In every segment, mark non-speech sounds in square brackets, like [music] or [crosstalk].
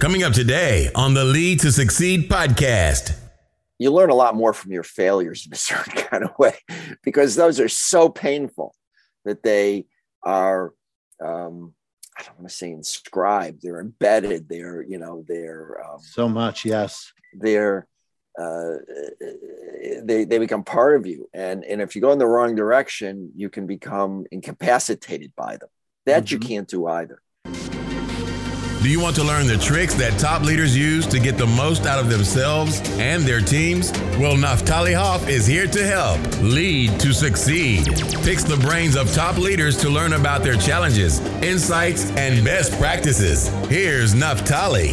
Coming up today on the Lead to Succeed podcast. You learn a lot more from your failures in a [laughs] certain kind of way because those are so painful that they are, um, I don't want to say inscribed, they're embedded, they're, you know, they're um, so much, yes. They're, uh, they, they become part of you. And, and if you go in the wrong direction, you can become incapacitated by them. That mm-hmm. you can't do either. Do you want to learn the tricks that top leaders use to get the most out of themselves and their teams? Well, Naftali Hoff is here to help lead to succeed. Picks the brains of top leaders to learn about their challenges, insights, and best practices. Here's Naftali.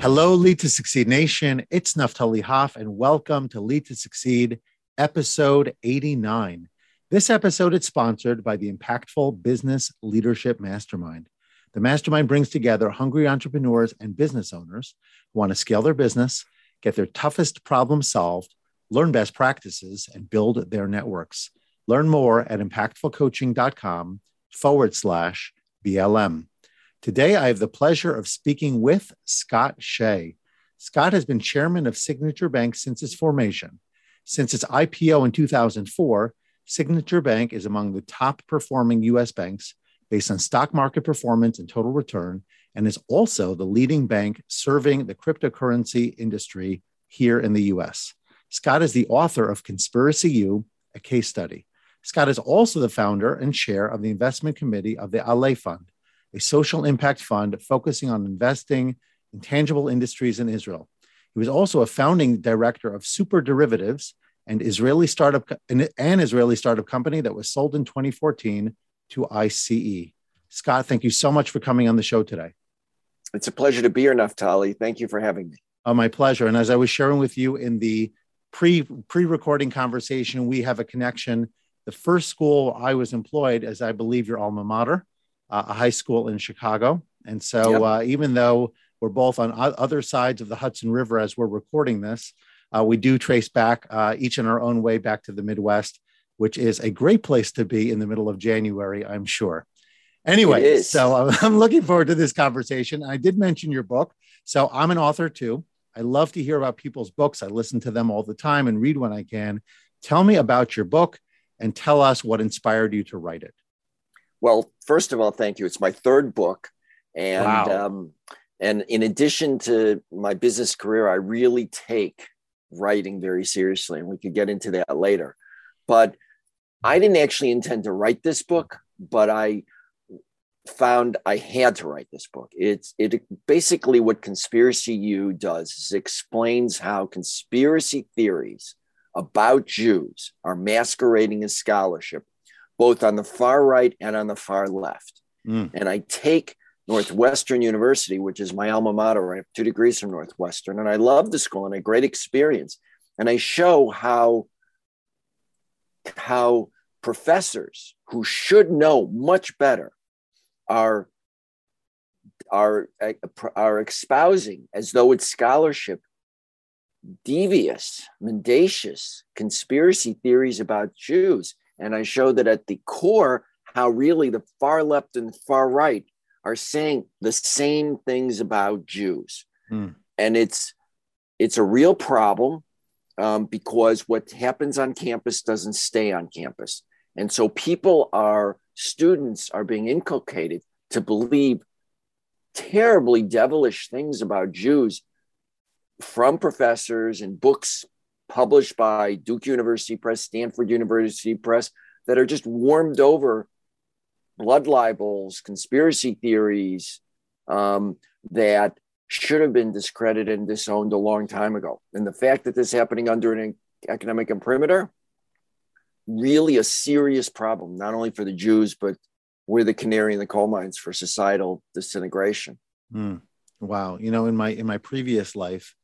Hello, Lead to Succeed Nation. It's Naftali Hoff, and welcome to Lead to Succeed, episode 89. This episode is sponsored by the Impactful Business Leadership Mastermind. The mastermind brings together hungry entrepreneurs and business owners who want to scale their business, get their toughest problems solved, learn best practices, and build their networks. Learn more at impactfulcoaching.com forward slash BLM. Today, I have the pleasure of speaking with Scott Shay. Scott has been chairman of Signature Bank since its formation. Since its IPO in 2004, Signature Bank is among the top performing US banks based on stock market performance and total return, and is also the leading bank serving the cryptocurrency industry here in the US. Scott is the author of Conspiracy U, a case study. Scott is also the founder and chair of the investment committee of the Allee Fund, a social impact fund focusing on investing in tangible industries in Israel. He was also a founding director of Super Derivatives, an Israeli startup, an Israeli startup company that was sold in 2014 to ICE. Scott, thank you so much for coming on the show today. It's a pleasure to be here, Naftali. Thank you for having me. Oh, my pleasure. And as I was sharing with you in the pre pre recording conversation, we have a connection. The first school I was employed, as I believe your alma mater, uh, a high school in Chicago. And so, yep. uh, even though we're both on other sides of the Hudson River as we're recording this, uh, we do trace back uh, each in our own way back to the Midwest which is a great place to be in the middle of January, I'm sure. Anyway, so [laughs] I'm looking forward to this conversation. I did mention your book. So I'm an author too. I love to hear about people's books. I listen to them all the time and read when I can. Tell me about your book and tell us what inspired you to write it. Well, first of all, thank you. It's my third book. And wow. um, and in addition to my business career, I really take writing very seriously. And we could get into that later. But I didn't actually intend to write this book, but I found I had to write this book. It's it basically what Conspiracy U does is explains how conspiracy theories about Jews are masquerading as scholarship, both on the far right and on the far left. Mm. And I take Northwestern University, which is my alma mater. I have two degrees from Northwestern, and I love the school and a great experience. And I show how how professors who should know much better are are are espousing as though it's scholarship devious mendacious conspiracy theories about jews and i show that at the core how really the far left and far right are saying the same things about jews hmm. and it's it's a real problem um, because what happens on campus doesn't stay on campus. And so people are, students are being inculcated to believe terribly devilish things about Jews from professors and books published by Duke University Press, Stanford University Press, that are just warmed over blood libels, conspiracy theories um, that should have been discredited and disowned a long time ago. And the fact that this is happening under an academic imprimatur, really a serious problem, not only for the Jews, but we're the canary in the coal mines for societal disintegration. Mm. Wow. You know, in my in my previous life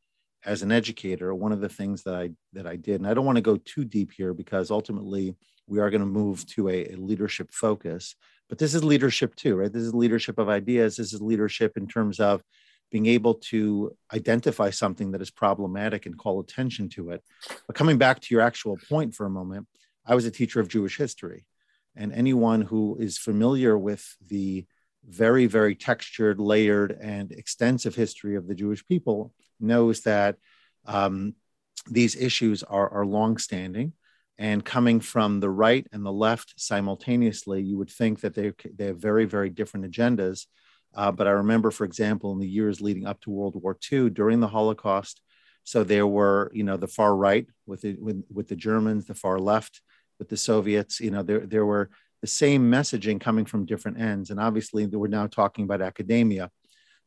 as an educator, one of the things that I that I did, and I don't want to go too deep here because ultimately we are going to move to a, a leadership focus, but this is leadership too, right? This is leadership of ideas. This is leadership in terms of being able to identify something that is problematic and call attention to it. But coming back to your actual point for a moment, I was a teacher of Jewish history. And anyone who is familiar with the very, very textured, layered, and extensive history of the Jewish people knows that um, these issues are, are longstanding. And coming from the right and the left simultaneously, you would think that they, they have very, very different agendas. Uh, but I remember, for example, in the years leading up to World War II, during the Holocaust, so there were, you know, the far right with the, with, with the Germans, the far left with the Soviets. You know, there, there were the same messaging coming from different ends. And obviously, we're now talking about academia.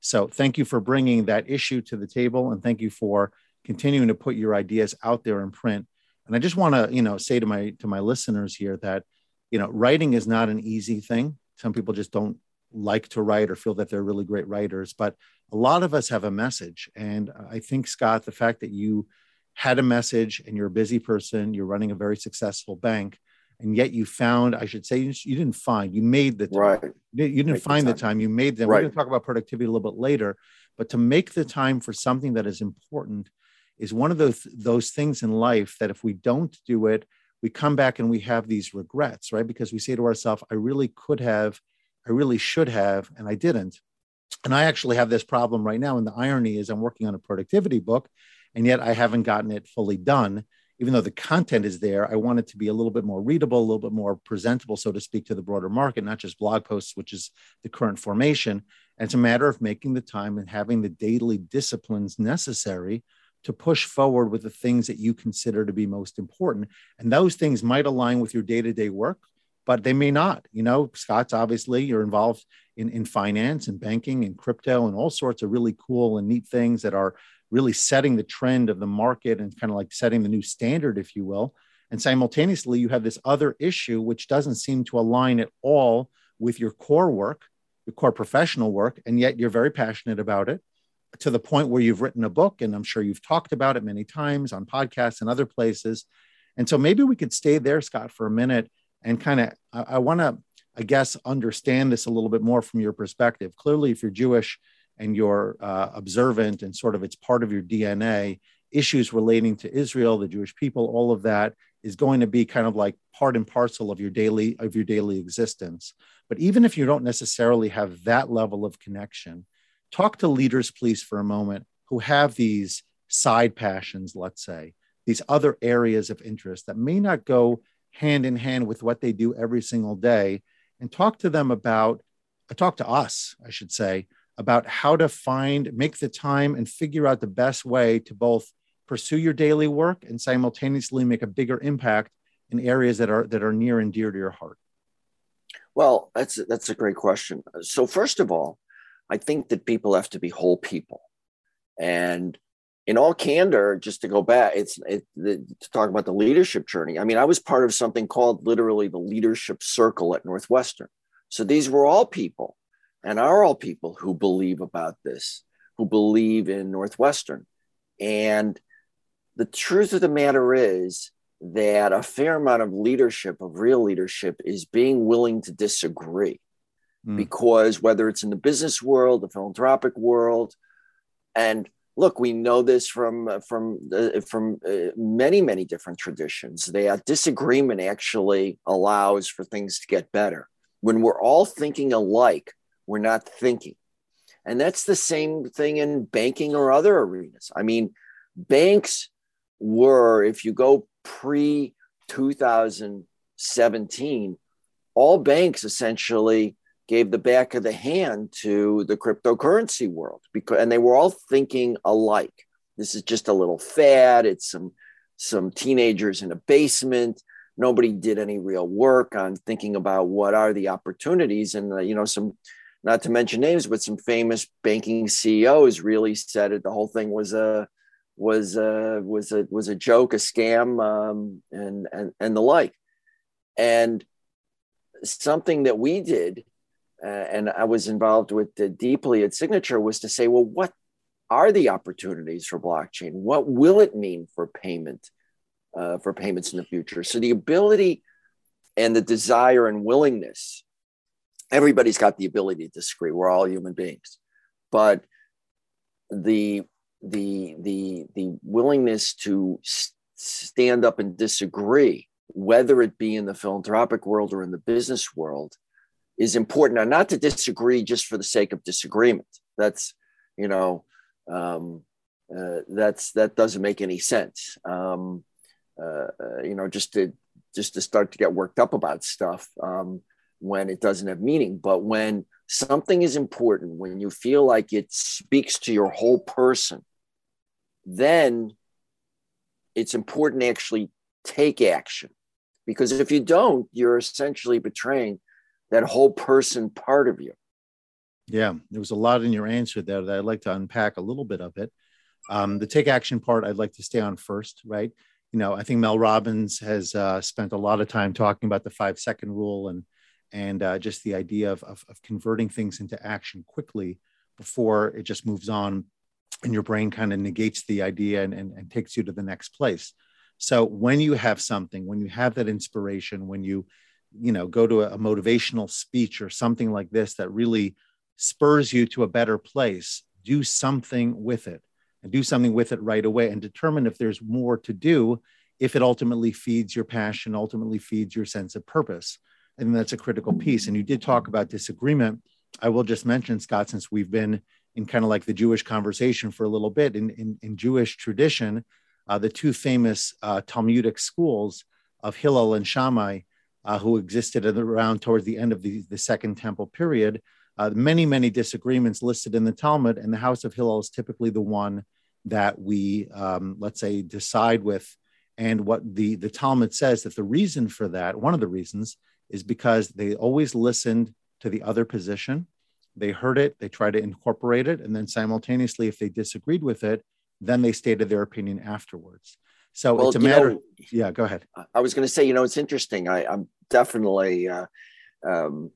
So thank you for bringing that issue to the table, and thank you for continuing to put your ideas out there in print. And I just want to, you know, say to my to my listeners here that, you know, writing is not an easy thing. Some people just don't like to write or feel that they're really great writers, but a lot of us have a message. And I think, Scott, the fact that you had a message and you're a busy person, you're running a very successful bank, and yet you found, I should say, you, didn't find, you made the time. Right. You didn't make find the time. the time. you made them. Right. We're going to talk about productivity a little bit later, but to make the time for something that is important is one of those, those things in life that if we don't do it, we come back and we have these regrets, right? Because we say to ourselves, I really could have, I really should have, and I didn't. And I actually have this problem right now. And the irony is, I'm working on a productivity book, and yet I haven't gotten it fully done. Even though the content is there, I want it to be a little bit more readable, a little bit more presentable, so to speak, to the broader market, not just blog posts, which is the current formation. And it's a matter of making the time and having the daily disciplines necessary to push forward with the things that you consider to be most important. And those things might align with your day to day work, but they may not. You know, Scott's obviously you're involved in, in finance and banking and crypto and all sorts of really cool and neat things that are really setting the trend of the market and kind of like setting the new standard, if you will. And simultaneously, you have this other issue which doesn't seem to align at all with your core work, your core professional work, and yet you're very passionate about it to the point where you've written a book, and I'm sure you've talked about it many times on podcasts and other places. And so maybe we could stay there, Scott, for a minute and kind of, I, I want to, I guess, understand this a little bit more from your perspective. Clearly, if you're Jewish and you're uh, observant and sort of it's part of your DNA, issues relating to Israel, the Jewish people, all of that is going to be kind of like part and parcel of your daily of your daily existence. But even if you don't necessarily have that level of connection, talk to leaders, please, for a moment who have these side passions, let's say, these other areas of interest that may not go hand in hand with what they do every single day, and talk to them about, uh, talk to us, I should say, about how to find, make the time, and figure out the best way to both pursue your daily work and simultaneously make a bigger impact in areas that are that are near and dear to your heart. Well, that's that's a great question. So first of all, I think that people have to be whole people. And in all candor, just to go back, it's it, the, to talk about the leadership journey. I mean, I was part of something called literally the leadership circle at Northwestern. So these were all people and are all people who believe about this, who believe in Northwestern. And the truth of the matter is that a fair amount of leadership, of real leadership, is being willing to disagree mm. because whether it's in the business world, the philanthropic world, and look, we know this from uh, from uh, from uh, many many different traditions. That disagreement actually allows for things to get better. When we're all thinking alike, we're not thinking, and that's the same thing in banking or other arenas. I mean, banks were, if you go pre 2017, all banks essentially gave the back of the hand to the cryptocurrency world because and they were all thinking alike. This is just a little fad. It's some some teenagers in a basement. Nobody did any real work on thinking about what are the opportunities and uh, you know some not to mention names but some famous banking ceos really said it the whole thing was a was a was a was a joke a scam um, and and and the like and something that we did uh, and I was involved with deeply at Signature was to say, well, what are the opportunities for blockchain? What will it mean for payment, uh, for payments in the future? So the ability and the desire and willingness, everybody's got the ability to disagree. We're all human beings, but the the the the willingness to stand up and disagree, whether it be in the philanthropic world or in the business world, is important. Now, not to disagree just for the sake of disagreement. That's you know um, uh, that's that doesn't make any sense. Um, uh, uh, you know just to just to start to get worked up about stuff. Um, when it doesn't have meaning but when something is important when you feel like it speaks to your whole person then it's important to actually take action. Because if you don't you're essentially betraying that whole person part of you. Yeah there was a lot in your answer there that i'd like to unpack a little bit of it. Um, the take action part i'd like to stay on first right? You know i think mel robbins has uh, spent a lot of time talking about the five second rule and and uh, just the idea of, of, of converting things into action quickly before it just moves on and your brain kind of negates the idea and, and, and takes you to the next place. So when you have something when you have that inspiration when you you know go to a, a motivational speech or something like this that really spurs you to a better place do something with it. And do something with it right away and determine if there's more to do if it ultimately feeds your passion ultimately feeds your sense of purpose and that's a critical piece. And you did talk about disagreement. I will just mention scott since we've been in kind of like the jewish conversation for a little bit in, in, in jewish tradition uh, the two famous uh, talmudic schools of hillel and shammai uh, who existed around towards the end of the, the second temple period uh, many many disagreements listed in the talmud and the house of hillel is typically the one that we um, let's say decide with. And what the the talmud says that the reason for that one of the reasons is because they always listened to the other position. They heard it, they tried to incorporate it, and then simultaneously, if they disagreed with it, then they stated their opinion afterwards. So well, it's a matter. Know, yeah, go ahead. I was going to say, you know, it's interesting. I, am definitely uh, um,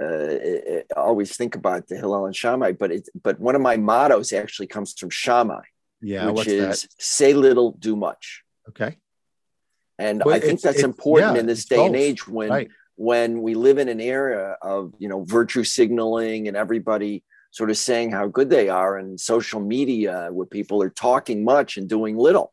uh, always think about the Hillel and Shammai, but it, but one of my mottos actually comes from Shammai, yeah, which is that? say little, do much. Okay. And well, I think that's important yeah, in this day both. and age when right when we live in an era of you know virtue signaling and everybody sort of saying how good they are and social media where people are talking much and doing little.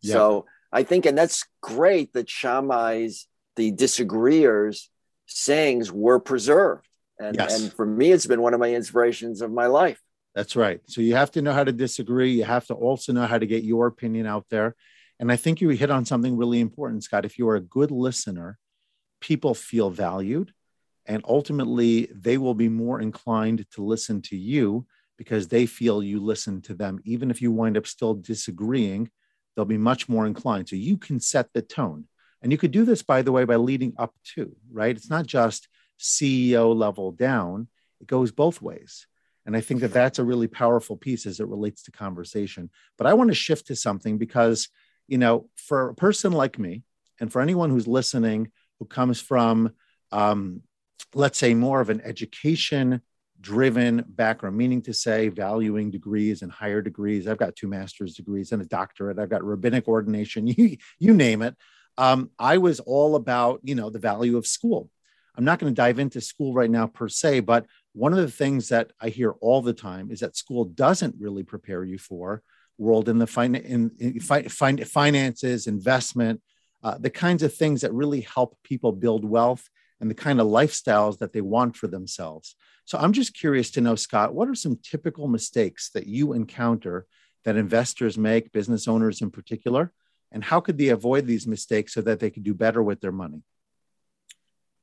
Yeah. so i think and that's great that shammai's the disagreeers sayings were preserved. And, yes. and for me it's been one of my inspirations of my life. That's right. So you have to know how to disagree. You have to also know how to get your opinion out there. And i think you hit on something really important scott. If you are a good listener people feel valued and ultimately they will be more inclined to listen to you because they feel you listen to them. Even if you wind up still disagreeing they'll be much more inclined. So you can set the tone. And you could do this by the way by leading up to right? It's not just ceo level down. It goes both ways. And i think that that's a really powerful piece as it relates to conversation. But i want to shift to something because you know for a person like me and for anyone who's listening who comes from, um, let's say, more of an education driven background, meaning to say, valuing degrees and higher degrees. I've got two master's degrees and a doctorate. I've got rabbinic ordination, [laughs] you, you name it. Um, I was all about, you know, the value of school. I'm not going to dive into school right now per se, but one of the things that I hear all the time is that school doesn't really prepare you for world in the fin- in, in fi- fin- finances, investment, uh, the kinds of things that really help people build wealth and the kind of lifestyles that they want for themselves. So I'm just curious to know, Scott, what are some typical mistakes that you encounter that investors make, business owners in particular, and how could they avoid these mistakes so that they could do better with their money?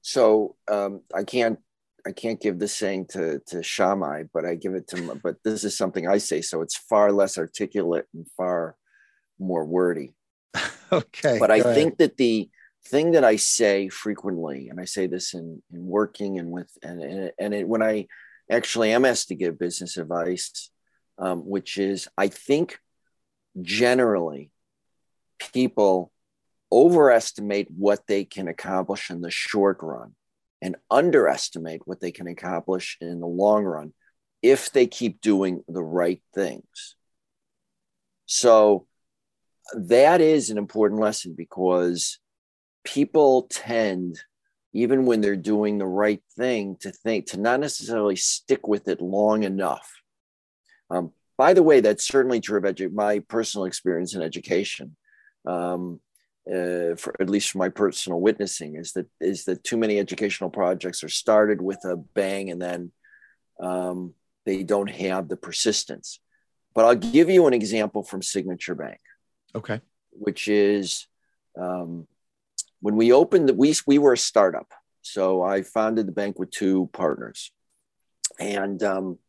So um, I can't I can't give this saying to to Shammai, but I give it to but this is something I say, so it's far less articulate and far more wordy. [laughs] okay. But I think that the thing that I say frequently, and I say this in, in working and with, and, and, and it, when I actually am asked to give business advice, um, which is I think generally people overestimate what they can accomplish in the short run and underestimate what they can accomplish in the long run if they keep doing the right things. So that is an important lesson because people tend even when they're doing the right thing to think to not necessarily stick with it long enough um, by the way that's certainly true about my personal experience in education um, uh, for at least from my personal witnessing, is that is that too many educational projects are started with a bang and then um, they don't have the persistence. But I'll give you an example from Signature Bank. Okay. Which is um, when we opened, the, we we were a startup, so I founded the bank with two partners, and um,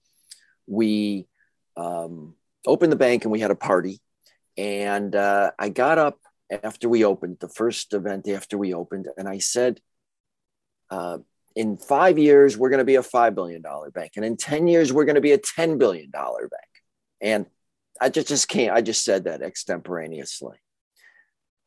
we um, opened the bank and we had a party, and uh, I got up after we opened the first event after we opened, and I said, uh, in five years, we're going to be a $5 billion bank. And in 10 years, we're going to be a $10 billion bank. And I just, just can't, I just said that extemporaneously.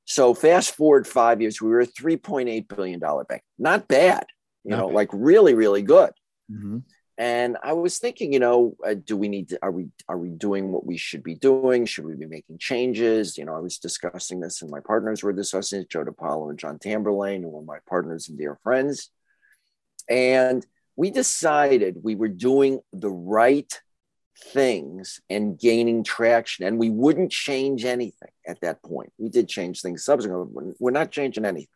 So fast forward five years, we were a $3.8 billion bank. Not bad, you Not know, bad. like really, really good. Mm-hmm. And I was thinking, you know, uh, do we need to, are we, are we doing what we should be doing? Should we be making changes? You know, I was discussing this and my partners were discussing it, Joe DePaolo and John Tamberlane, who were my partners and dear friends. And we decided we were doing the right things and gaining traction, and we wouldn't change anything at that point. We did change things subsequently. We're not changing anything.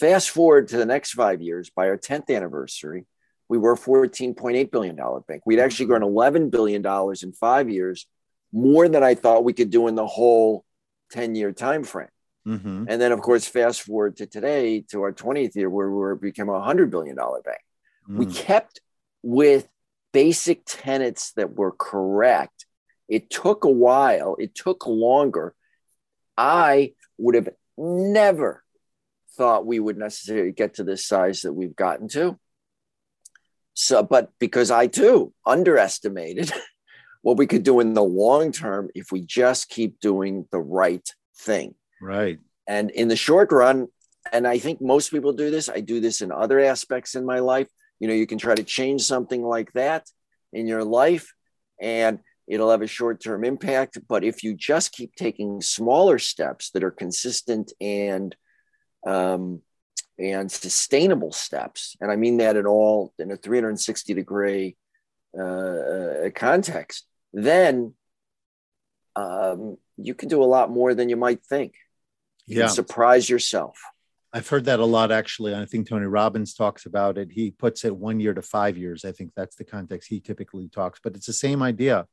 Fast forward to the next five years, by our 10th anniversary, we were a $14.8 billion bank. We'd actually grown $11 billion in five years, more than I thought we could do in the whole 10 year time frame. Mm-hmm. And then, of course, fast forward to today, to our 20th year, where we became a $100 billion bank. Mm. We kept with basic tenets that were correct. It took a while, it took longer. I would have never thought we would necessarily get to this size that we've gotten to. So, but because I too underestimated [laughs] what we could do in the long term if we just keep doing the right thing. Right. And in the short run, and I think most people do this, I do this in other aspects in my life. You know, you can try to change something like that in your life and it'll have a short term impact. But if you just keep taking smaller steps that are consistent and, um, and sustainable steps, and I mean that in all in a 360 degree uh, uh, context, then um, you can do a lot more than you might think. You yeah. surprise yourself. I've heard that a lot actually. I think Tony Robbins talks about it. He puts it one year to five years. I think that's the context he typically talks, but it's the same idea.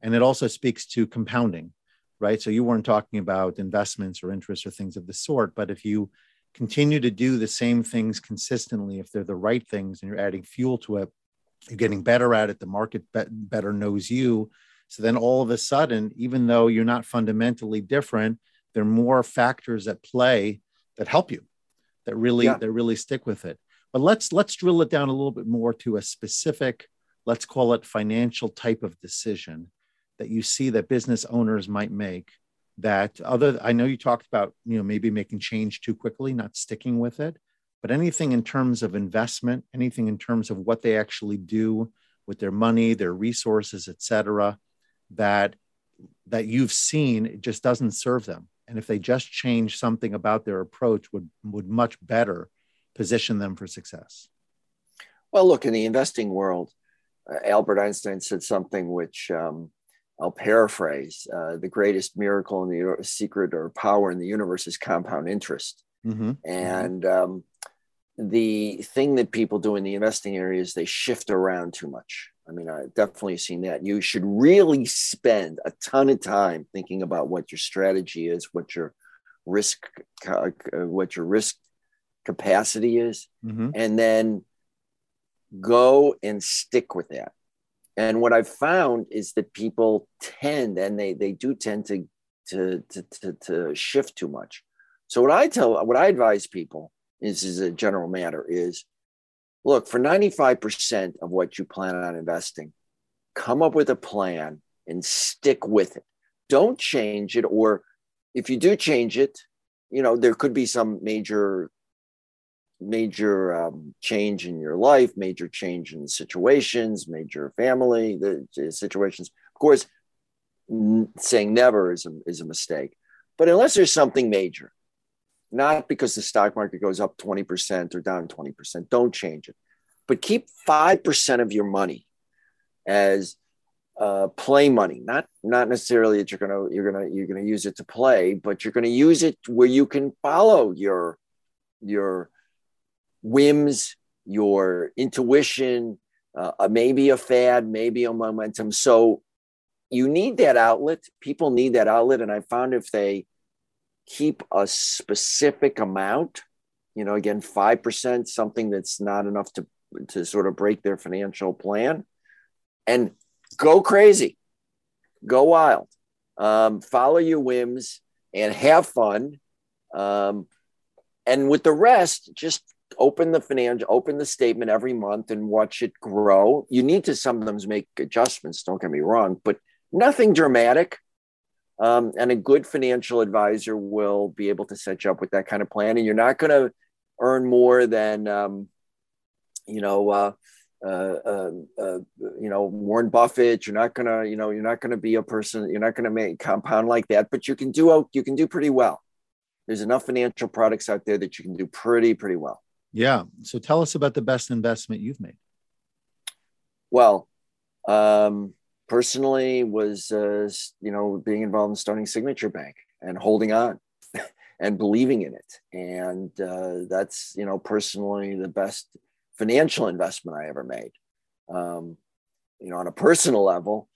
And it also speaks to compounding, right? So you weren't talking about investments or interests or things of the sort, but if you continue to do the same things consistently, if they're the right things and you're adding fuel to it, you're getting better at it, the market better knows you. So then all of a sudden, even though you're not fundamentally different, there are more factors at play that help you that really yeah. that really stick with it but let's let's drill it down a little bit more to a specific let's call it financial type of decision that you see that business owners might make that other i know you talked about you know maybe making change too quickly not sticking with it but anything in terms of investment anything in terms of what they actually do with their money their resources etc that that you've seen it just doesn't serve them and if they just change something about their approach would would much better position them for success. Well look in the investing world uh, albert einstein said something which um, i'll paraphrase uh, the greatest miracle in the secret or power in the universe is compound interest. Mm-hmm. and um, the thing that people do in the investing area is they shift around too much I mean, I've definitely seen that. You should really spend a ton of time thinking about what your strategy is, what your risk, uh, what your risk capacity is, mm-hmm. and then go and stick with that. And what I've found is that people tend, and they they do tend to to to to, to shift too much. So what I tell, what I advise people is, is a general matter is look for 95% of what you plan on investing come up with a plan and stick with it. Don't change it or if you do change it you know there could be some major major um, change in your life major change in situations major family the, situations. Of course saying never is a, is a mistake. But unless there's something major not because the stock market goes up 20% or down 20%. Don't change it. But keep 5% of your money as uh, play money. Not not necessarily that you're gonna you're gonna you're gonna use it to play, but you're gonna use it where you can follow your your whims, your intuition, uh, maybe a fad, maybe a momentum. So you need that outlet. People need that outlet, and I found if they keep a specific amount, you know, again, five percent, something that's not enough to to sort of break their financial plan, and go crazy, go wild, um, follow your whims, and have fun. Um, and with the rest, just open the financial, open the statement every month and watch it grow. You need to sometimes make adjustments. Don't get me wrong, but nothing dramatic. Um, and a good financial advisor will be able to set you up with that kind of plan. And you're not going to earn more than, um, you know, uh, uh, uh, uh, you know Warren Buffett. You're not gonna, you know, you're not gonna be a person. You're not gonna make compound like that. But you can do you can do pretty well. There's enough financial products out there that you can do pretty pretty well. Yeah. So tell us about the best investment you've made. Well, um, personally, was uh, you know being involved in starting Signature Bank and holding on [laughs] and believing in it, and uh, that's you know personally the best financial investment I ever made. Um, you know, on a personal level,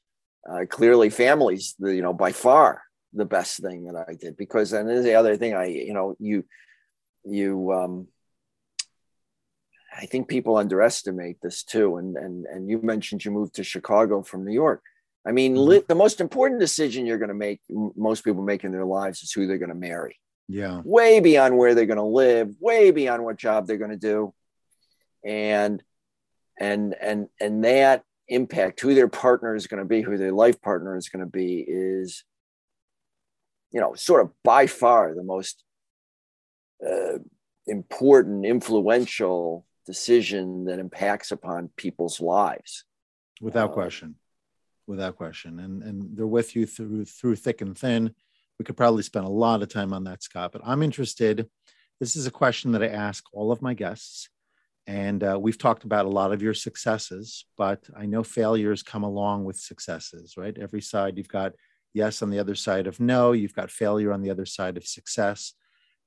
uh, clearly families, the, you know, by far the best thing that I did because, and the other thing I, you know, you, you, um, I think people underestimate this too. And, and, and you mentioned you moved to Chicago from New York. I mean, mm-hmm. li- the most important decision you're going to make, most people make in their lives is who they're going to marry. Yeah. Way beyond where they're going to live, way beyond what job they're going to do and and and and that impact who their partner is going to be who their life partner is going to be is you know sort of by far the most uh, important influential decision that impacts upon people's lives. Without uh, question. Without question. And and they're with you through through thick and thin. We could probably spend a lot of time on that scott but i'm interested. This is a question that i ask all of my guests. And uh, we've talked about a lot of your successes, but I know failures come along with successes, right? Every side, you've got yes on the other side of no, you've got failure on the other side of success.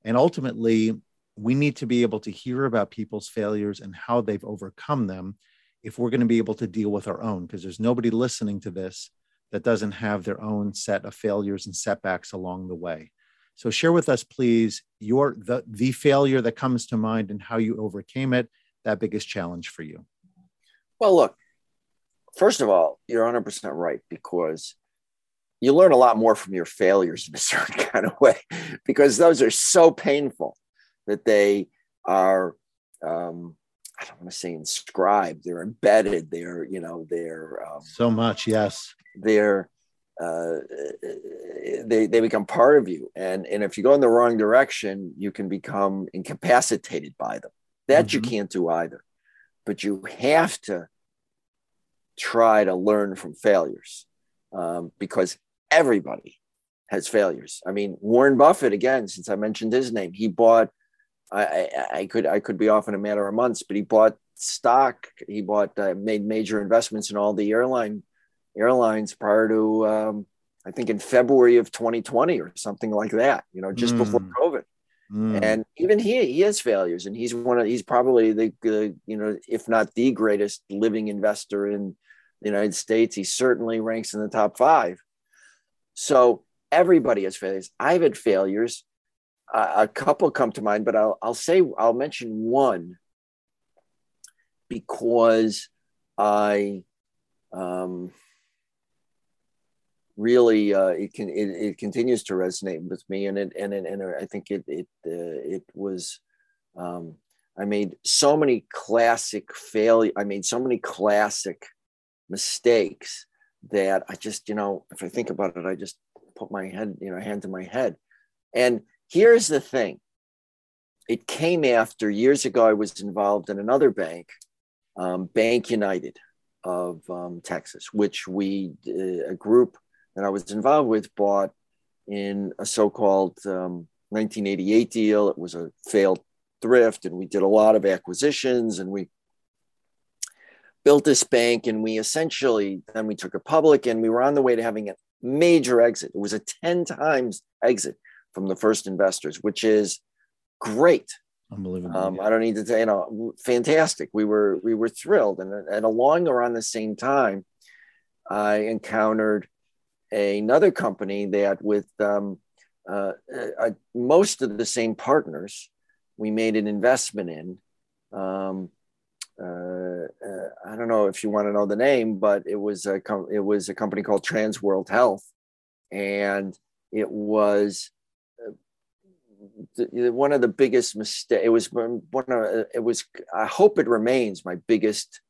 And ultimately, we need to be able to hear about people's failures and how they've overcome them if we're going to be able to deal with our own, because there's nobody listening to this that doesn't have their own set of failures and setbacks along the way. So share with us, please, your the, the failure that comes to mind and how you overcame it that biggest challenge for you? Well, look, first of all, you're 100% right because you learn a lot more from your failures in a certain [laughs] kind of way because those are so painful that they are um, i don't want to say inscribed they're embedded they're you know they're um, so much yes they're uh, they, they become part of you and and if you go in the wrong direction you can become incapacitated by them that mm-hmm. you can't do either. But you have to try to learn from failures um, because everybody has failures. I mean, Warren Buffett, again, since I mentioned his name, he bought. I, I, I could I could be off in a matter of months, but he bought stock. He bought uh, made major investments in all the airline airlines prior to um, I think in February of 2020 or something like that. You know, just mm. before COVID. Mm. And even he he has failures, and he's one of he's probably the, the you know if not the greatest living investor in the United States. He certainly ranks in the top five. So everybody has failures. I've had failures. A couple come to mind, but I'll I'll say I'll mention one because I um, really uh, it can it, it, continues to resonate with me and it and and I think it it uh, it was um, I made so many classic failure I made so many classic mistakes that I just you know if I think about it I just put my head you know hand to my head. And here's the thing it came after years ago I was involved in another bank um, Bank United of um, Texas which we uh, a group that I was involved with bought in a so-called um, 1988 deal. It was a failed thrift, and we did a lot of acquisitions, and we built this bank and we essentially then we took it public and we were on the way to having a major exit. It was a 10 times exit from the first investors, which is great. Unbelievable. Um, I don't need to say, you know, fantastic. We were we were thrilled, and and along around the same time, I encountered another company that with um, uh, uh, most of the same partners, we made an investment in. Um, uh, uh, I don't know if you want to know the name, but it was a com- it was a company called Trans World Health, and it was the, one of the biggest mistake. It was one of it was. I hope it remains my biggest,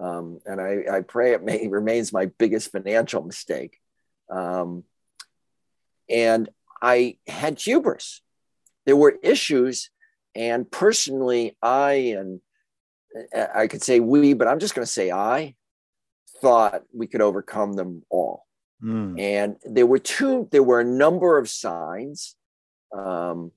um, and I, I pray it may [laughs] remains my biggest financial mistake. Um, and I had hubris. There were issues, and personally, I and I could say we, but I'm just going to say I thought we could overcome them all. Mm. And there were two, there were a number of signs um,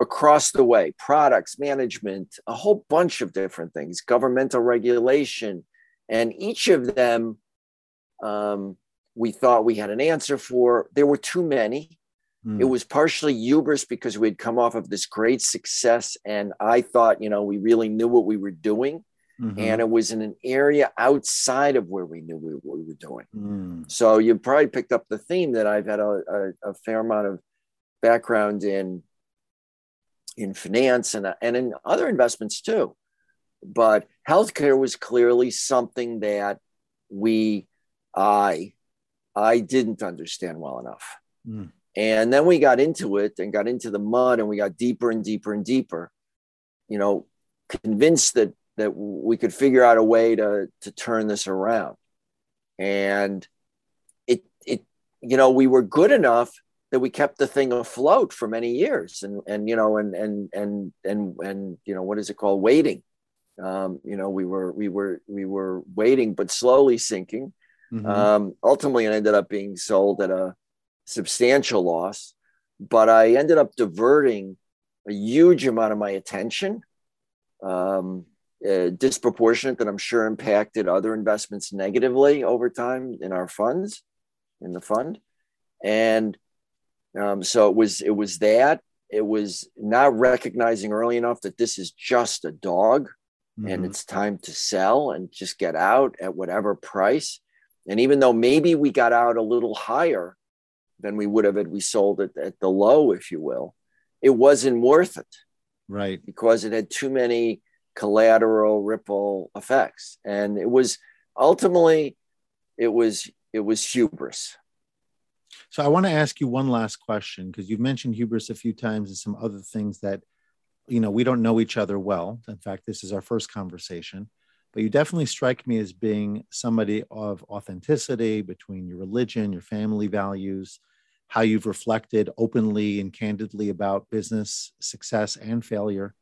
across the way products, management, a whole bunch of different things, governmental regulation. And each of them um, we thought we had an answer for. There were too many. Mm. It was partially hubris because we had come off of this great success. And I thought, you know, we really knew what we were doing. Mm-hmm. And it was in an area outside of where we knew we, what we were doing. Mm. So you probably picked up the theme that I've had a, a, a fair amount of background in in finance and, and in other investments too. But healthcare was clearly something that we, I, I didn't understand well enough. Mm. And then we got into it and got into the mud and we got deeper and deeper and deeper, you know, convinced that that we could figure out a way to to turn this around. And it it you know, we were good enough that we kept the thing afloat for many years and and you know and and and and and you know what is it called? Waiting. Um, you know we were we were we were waiting but slowly sinking. Mm-hmm. um, ultimately it ended up being sold at a substantial loss, but I ended up diverting a huge amount of my attention, um, uh, disproportionate that I'm sure impacted other investments negatively over time in our funds, in the fund, and um, so it was it was that it was not recognizing early enough that this is just a dog, mm-hmm. and it's time to sell and just get out at whatever price. And even though maybe we got out a little higher, than we would have had we sold it at the low, if you will. It wasn't worth it. Right. Because it had too many collateral ripple effects. And it was ultimately it was it was hubris. So I want to ask you one last question because you've mentioned hubris a few times and some other things that you know we don't know each other well. In fact, this is our first conversation but you definitely strike me as being somebody of authenticity between your religion, your family values, how you've reflected openly and candidly about business success and failure.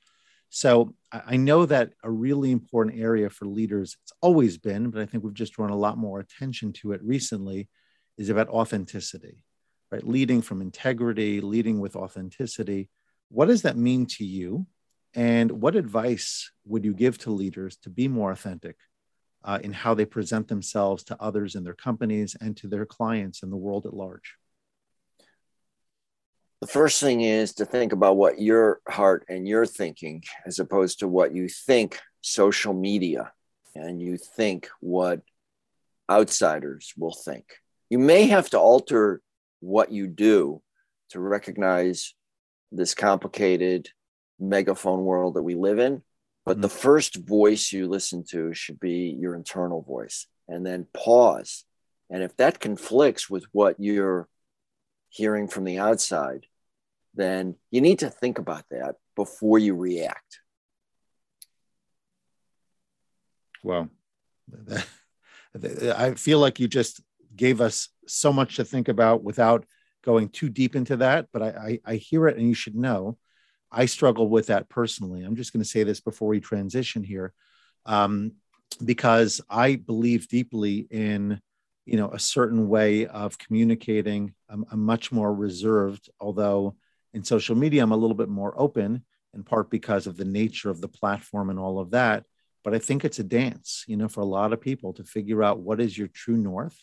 So I know that a really important area for leaders, it's always been, but I think we've just drawn a lot more attention to it recently, is about authenticity, right? Leading from integrity, leading with authenticity. What does that mean to you? And what advice would you give to leaders to be more authentic uh, in how they present themselves to others in their companies and to their clients and the world at large? the first thing is to think about what your heart and your thinking as opposed to what you think social media and you think what outsiders will think you may have to alter what you do to recognize this complicated megaphone world that we live in but mm-hmm. the first voice you listen to should be your internal voice and then pause and if that conflicts with what you're hearing from the outside, then you need to think about that before you react. Well, [laughs] I feel like you just gave us so much to think about without going too deep into that, but I, I, I hear it and you should know. I struggle with that personally. I'm just going to say this before we transition here, um, because I believe deeply in you know a certain way of communicating i'm, I'm much more reserved although in social media i'm a little bit more open in part because of the nature of the platform and all of that but I think it's a dance, you know, for a lot of people to figure out what is your true north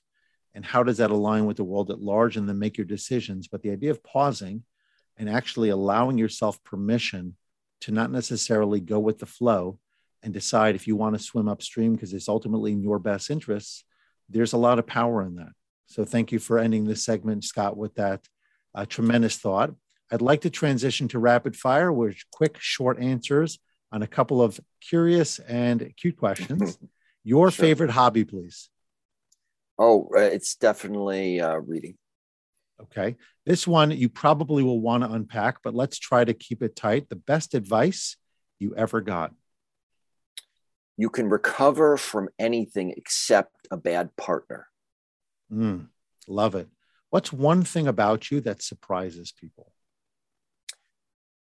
and how does that align with the world at large and then make your decisions. But the idea of pausing and actually allowing yourself permission to not necessarily go with the flow and decide if you want to swim upstream because it's ultimately in your best interests, there's a lot of power in that. So thank you for ending this segment, Scott, with that uh, tremendous thought. I'd like to transition to rapid fire, which quick, short answers on a couple of curious and cute questions. [laughs] Your sure. favorite hobby, please. Oh, uh, it's definitely uh, reading. Okay. This one you probably will want to unpack, but let's try to keep it tight. The best advice you ever got? You can recover from anything except a bad partner. Mm, love it. What's one thing about you that surprises people?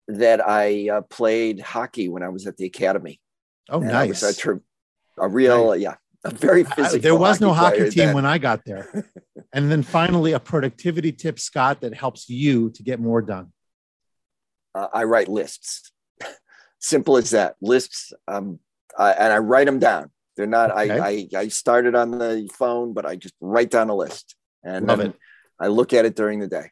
That I uh, played hockey when I was at the academy. Oh, and nice. a, a real, nice. yeah, a very physical. there was no hockey team then. when I got there. and then finally, a productivity tip, Scott, that helps you to get more done. Uh, I write lists. [laughs] Simple as that. Lists, um, I, and I write them down. They're not. Okay. I, I I started on the phone, but I just write down a list, and Love it. I look at it during the day.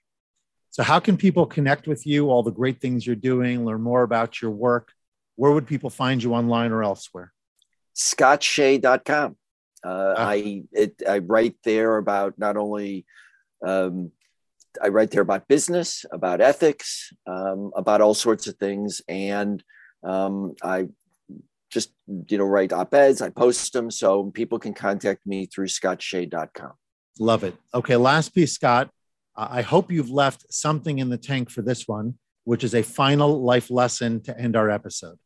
So, how can people connect with you? All the great things you're doing, learn more about your work. Where would people find you online or elsewhere? ScottShay.com. Uh, ah. I it, I write there about not only um, I write there about business, about ethics, um, about all sorts of things, and um, I just you know write op-eds. I post them so people can contact me through scottshay.com. Love it. Okay, last piece, Scott. I hope you've left something in the tank for this one, which is a final life lesson to end our episode.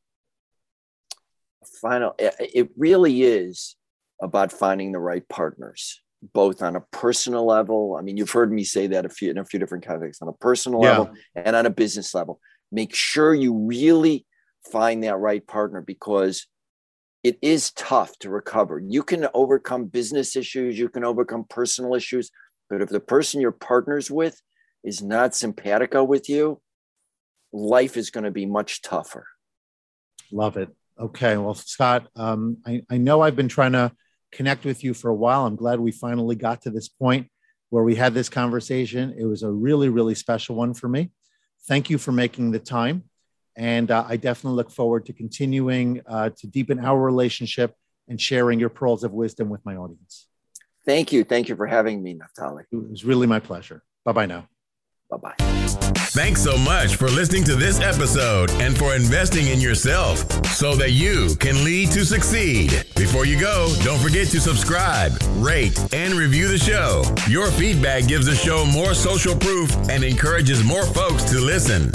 Final, it really is about finding the right partners, both on a personal level. I mean, you've heard me say that a few in a few different contexts, on a personal yeah. level and on a business level. Make sure you really find that right partner because it is tough to recover. You can overcome business issues, you can overcome personal issues, but if the person you're partners with is not simpatico with you, life is going to be much tougher. Love it. Okay. Well, Scott, um, I, I know I've been trying to connect with you for a while. I'm glad we finally got to this point where we had this conversation. It was a really, really special one for me. Thank you for making the time. And uh, I definitely look forward to continuing uh, to deepen our relationship and sharing your pearls of wisdom with my audience. Thank you. Thank you for having me, Naftali. It was really my pleasure. Bye bye now. Bye bye. Thanks so much for listening to this episode and for investing in yourself so that you can lead to succeed. Before you go, don't forget to subscribe, rate, and review the show. Your feedback gives the show more social proof and encourages more folks to listen.